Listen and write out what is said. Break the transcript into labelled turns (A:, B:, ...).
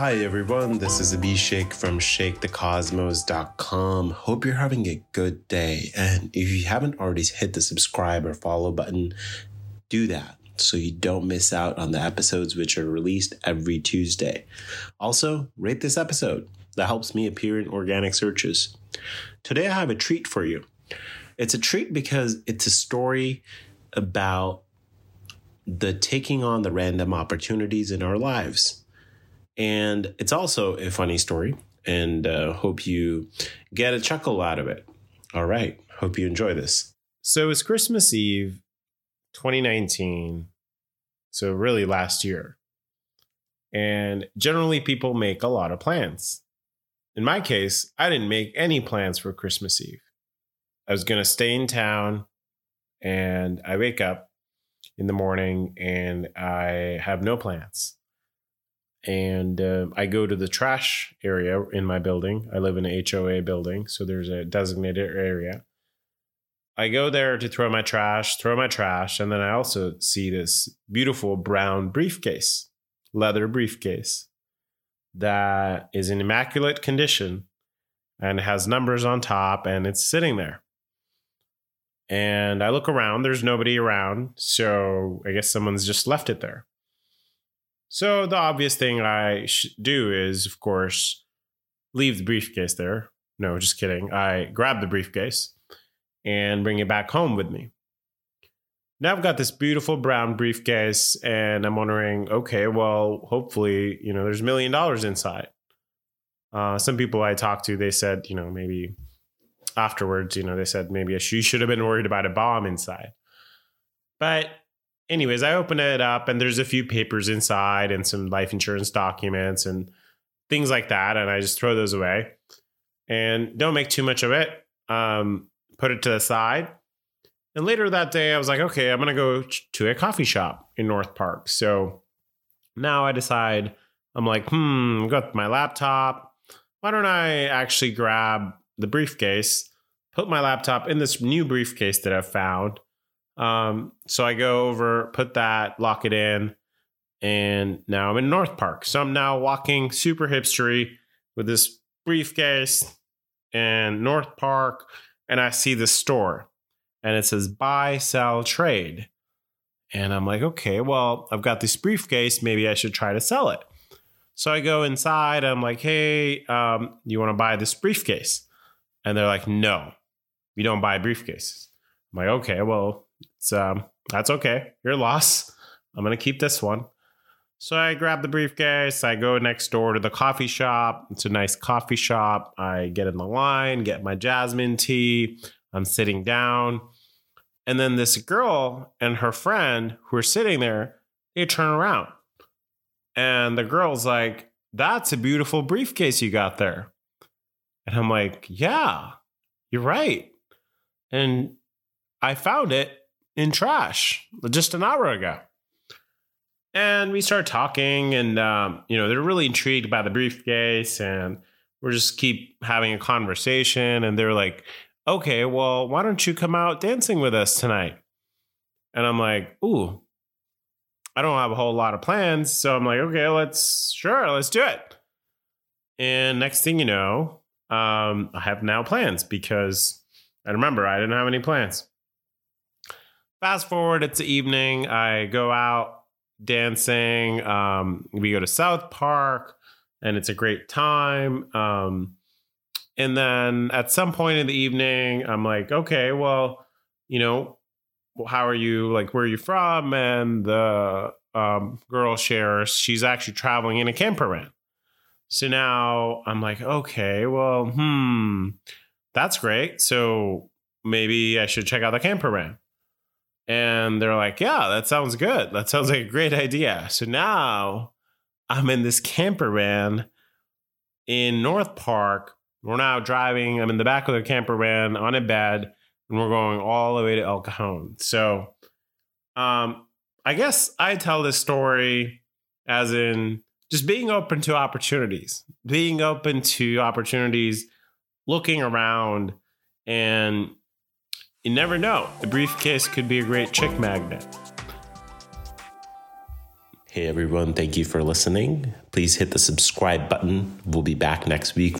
A: Hi everyone, this is Abhishek from ShakeTheCosmos.com. Hope you're having a good day. And if you haven't already hit the subscribe or follow button, do that so you don't miss out on the episodes which are released every Tuesday. Also, rate this episode. That helps me appear in organic searches. Today I have a treat for you. It's a treat because it's a story about the taking on the random opportunities in our lives. And it's also a funny story, and uh, hope you get a chuckle out of it. All right. Hope you enjoy this.
B: So it's Christmas Eve 2019. So, really last year. And generally, people make a lot of plans. In my case, I didn't make any plans for Christmas Eve. I was going to stay in town, and I wake up in the morning and I have no plans. And uh, I go to the trash area in my building. I live in an HOA building, so there's a designated area. I go there to throw my trash, throw my trash, and then I also see this beautiful brown briefcase, leather briefcase that is in immaculate condition and has numbers on top and it's sitting there. And I look around, there's nobody around. So I guess someone's just left it there. So the obvious thing I sh- do is, of course, leave the briefcase there. No, just kidding. I grab the briefcase and bring it back home with me. Now I've got this beautiful brown briefcase, and I'm wondering, okay, well, hopefully, you know, there's a million dollars inside. Uh, some people I talked to, they said, you know, maybe afterwards, you know, they said maybe she should have been worried about a bomb inside. But, anyways, I open it up and there's a few papers inside and some life insurance documents and things like that. And I just throw those away and don't make too much of it. Um, put it to the side. And later that day, I was like, okay, I'm going to go to a coffee shop in North Park. So now I decide, I'm like, hmm, got my laptop. Why don't I actually grab the briefcase, put my laptop in this new briefcase that I've found. Um, so I go over, put that, lock it in, and now I'm in North Park. So I'm now walking super hipstery with this briefcase and North Park, and I see the store, and it says buy, sell, trade. And I'm like, okay, well, I've got this briefcase. Maybe I should try to sell it. So I go inside. I'm like, hey, um, you want to buy this briefcase? And they're like, no, we don't buy briefcases. I'm like, okay, well, it's um, that's okay. Your loss. I'm gonna keep this one. So I grab the briefcase. I go next door to the coffee shop. It's a nice coffee shop. I get in the line, get my jasmine tea. I'm sitting down. And then this girl and her friend who are sitting there, they turn around. And the girl's like, That's a beautiful briefcase you got there. And I'm like, yeah, you're right. And I found it in trash just an hour ago. And we start talking, and um, you know they're really intrigued by the briefcase, and we're just keep having a conversation. And they're like, "Okay, well, why don't you come out dancing with us tonight?" And I'm like, "Ooh, I don't have a whole lot of plans, so I'm like, okay, let's sure, let's do it." And next thing you know, um, I have now plans because I remember I didn't have any plans. Fast forward, it's the evening. I go out dancing. Um, we go to South Park, and it's a great time. Um, and then at some point in the evening, I'm like, okay, well, you know, how are you? Like, where are you from? And the um, girl shares she's actually traveling in a camper van. So now I'm like, okay, well, hmm, that's great. So maybe I should check out the camper van. And they're like, yeah, that sounds good. That sounds like a great idea. So now I'm in this camper van in North Park. We're now driving. I'm in the back of the camper van on a bed, and we're going all the way to El Cajon. So, um, I guess I tell this story as in just being open to opportunities, being open to opportunities, looking around, and you never know. The briefcase could be a great chick magnet.
A: Hey everyone, thank you for listening. Please hit the subscribe button. We'll be back next week